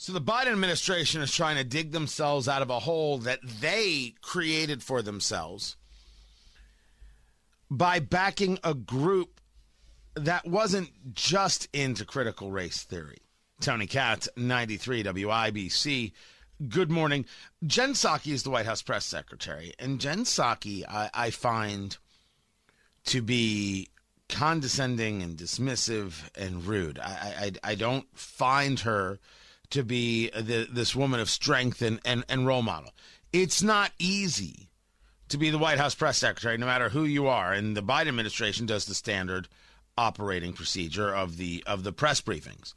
So the Biden administration is trying to dig themselves out of a hole that they created for themselves by backing a group that wasn't just into critical race theory. Tony Katz, 93 WIBC. Good morning. Jen Psaki is the White House press secretary, and Jen Psaki, I, I find to be condescending and dismissive and rude. I, I, I don't find her to be the, this woman of strength and, and, and role model. It's not easy to be the White House press secretary, no matter who you are. And the Biden administration does the standard operating procedure of the of the press briefings.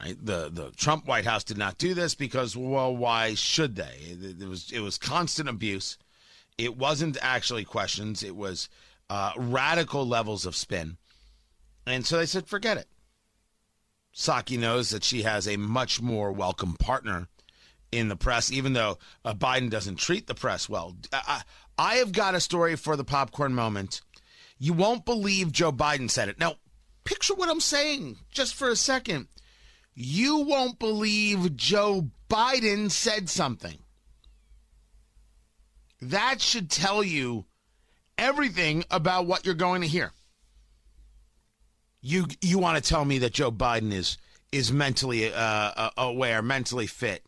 Right? The the Trump White House did not do this because well, why should they? It, it was it was constant abuse. It wasn't actually questions. It was uh, radical levels of spin. And so they said, forget it. Psaki knows that she has a much more welcome partner in the press, even though uh, Biden doesn't treat the press well. I, I have got a story for the popcorn moment. You won't believe Joe Biden said it. Now, picture what I'm saying just for a second. You won't believe Joe Biden said something. That should tell you everything about what you're going to hear. You you want to tell me that Joe Biden is is mentally uh, uh, aware, mentally fit.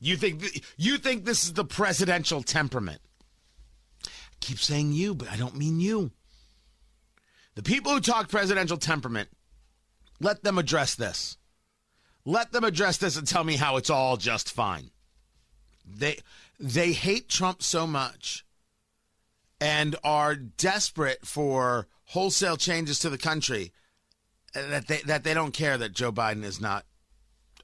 You think th- you think this is the presidential temperament? I keep saying you, but I don't mean you. The people who talk presidential temperament, let them address this. Let them address this and tell me how it's all just fine. They they hate Trump so much and are desperate for wholesale changes to the country that they that they don't care that Joe Biden is not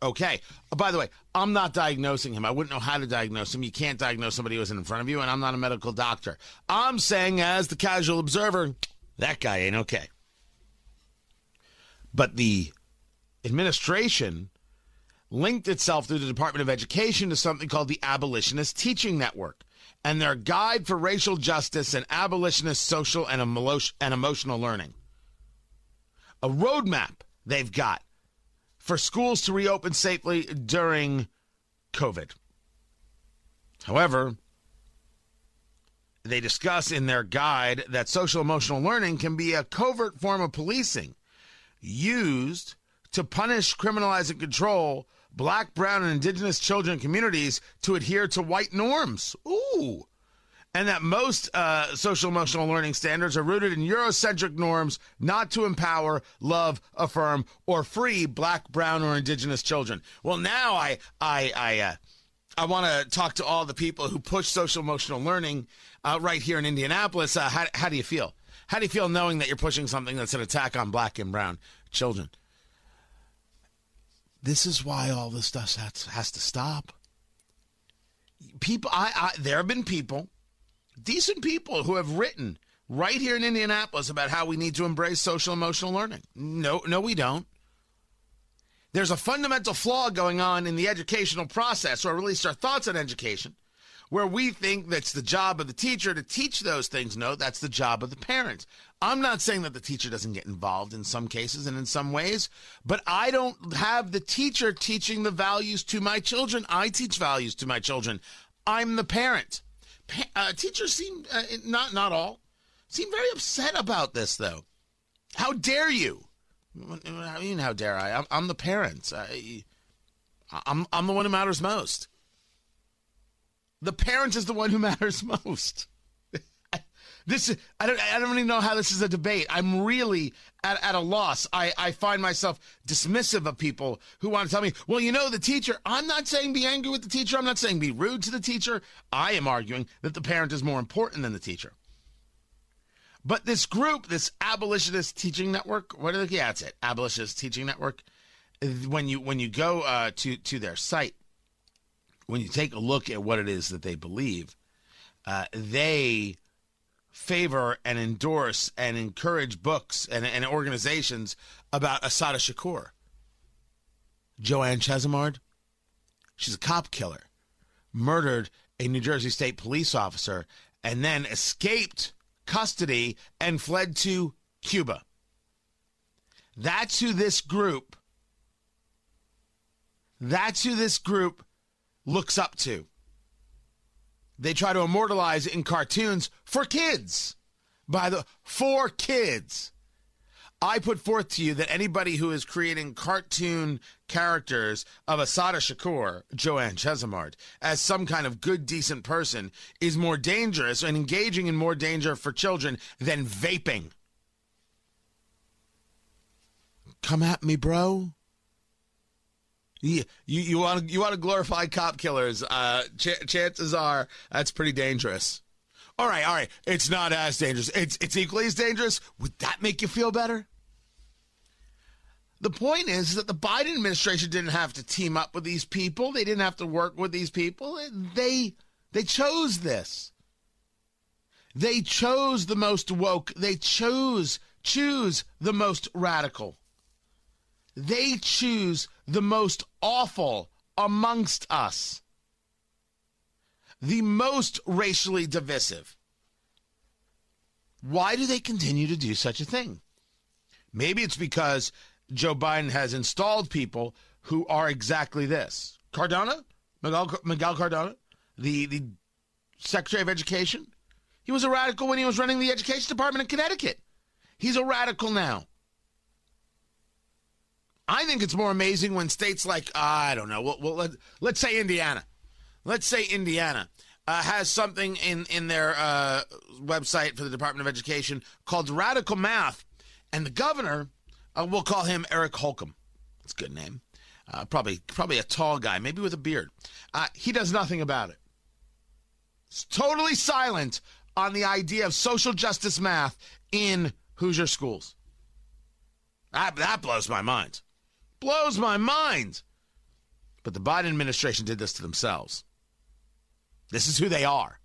okay. By the way, I'm not diagnosing him. I wouldn't know how to diagnose him. You can't diagnose somebody who isn't in front of you, and I'm not a medical doctor. I'm saying, as the casual observer, that guy ain't okay. But the administration linked itself through the Department of Education to something called the Abolitionist Teaching Network and their guide for racial justice and abolitionist social and, and emotional learning. A roadmap they've got for schools to reopen safely during COVID. However, they discuss in their guide that social emotional learning can be a covert form of policing used to punish, criminalize, and control black, brown, and indigenous children and communities to adhere to white norms. Ooh. And that most uh, social emotional learning standards are rooted in Eurocentric norms not to empower, love, affirm, or free black, brown, or indigenous children. Well, now I I I uh, I want to talk to all the people who push social emotional learning uh, right here in Indianapolis. Uh, how, how do you feel? How do you feel knowing that you're pushing something that's an attack on black and brown children? This is why all this stuff has, has to stop. People, I, I, there have been people, decent people, who have written right here in Indianapolis about how we need to embrace social emotional learning. No, no, we don't. There's a fundamental flaw going on in the educational process, or at least our thoughts on education, where we think that's the job of the teacher to teach those things. No, that's the job of the parents. I'm not saying that the teacher doesn't get involved in some cases and in some ways, but I don't have the teacher teaching the values to my children. I teach values to my children. I'm the parent. Uh, teachers seem uh, not not all seem very upset about this though. How dare you? I mean, how dare I? I'm, I'm the parent. I, I'm I'm the one who matters most. The parent is the one who matters most. This is, I don't, I don't even know how this is a debate. I'm really at, at a loss. I, I find myself dismissive of people who want to tell me, well, you know, the teacher, I'm not saying be angry with the teacher. I'm not saying be rude to the teacher. I am arguing that the parent is more important than the teacher. But this group, this abolitionist teaching network, what are they? Yeah, that's it. Abolitionist teaching network. When you when you go uh, to to their site, when you take a look at what it is that they believe, uh, they favor and endorse and encourage books and, and organizations about Assata Shakur. Joanne Chesimard, she's a cop killer, murdered a New Jersey State police officer, and then escaped custody and fled to Cuba. That's who this group That's who this group looks up to. They try to immortalize in cartoons for kids. By the for kids. I put forth to you that anybody who is creating cartoon characters of Assata Shakur, Joanne Chesimard, as some kind of good, decent person is more dangerous and engaging in more danger for children than vaping. Come at me, bro. You you, you want you want to glorify cop killers? Uh, ch- chances are that's pretty dangerous. All right, all right. It's not as dangerous. It's it's equally as dangerous. Would that make you feel better? The point is that the Biden administration didn't have to team up with these people. They didn't have to work with these people. They they chose this. They chose the most woke. They chose choose the most radical. They choose the most awful amongst us. The most racially divisive. Why do they continue to do such a thing? Maybe it's because Joe Biden has installed people who are exactly this. Cardona, Miguel, Miguel Cardona, the, the Secretary of Education, he was a radical when he was running the Education Department in Connecticut. He's a radical now. I think it's more amazing when states like, I don't know, well, well let, let's say Indiana. Let's say Indiana uh, has something in, in their uh, website for the Department of Education called Radical Math. And the governor uh, we'll call him Eric Holcomb. That's a good name. Uh, probably, probably a tall guy, maybe with a beard. Uh, he does nothing about it. It's totally silent on the idea of social justice math in Hoosier schools. That, that blows my mind. Blows my mind. But the Biden administration did this to themselves. This is who they are.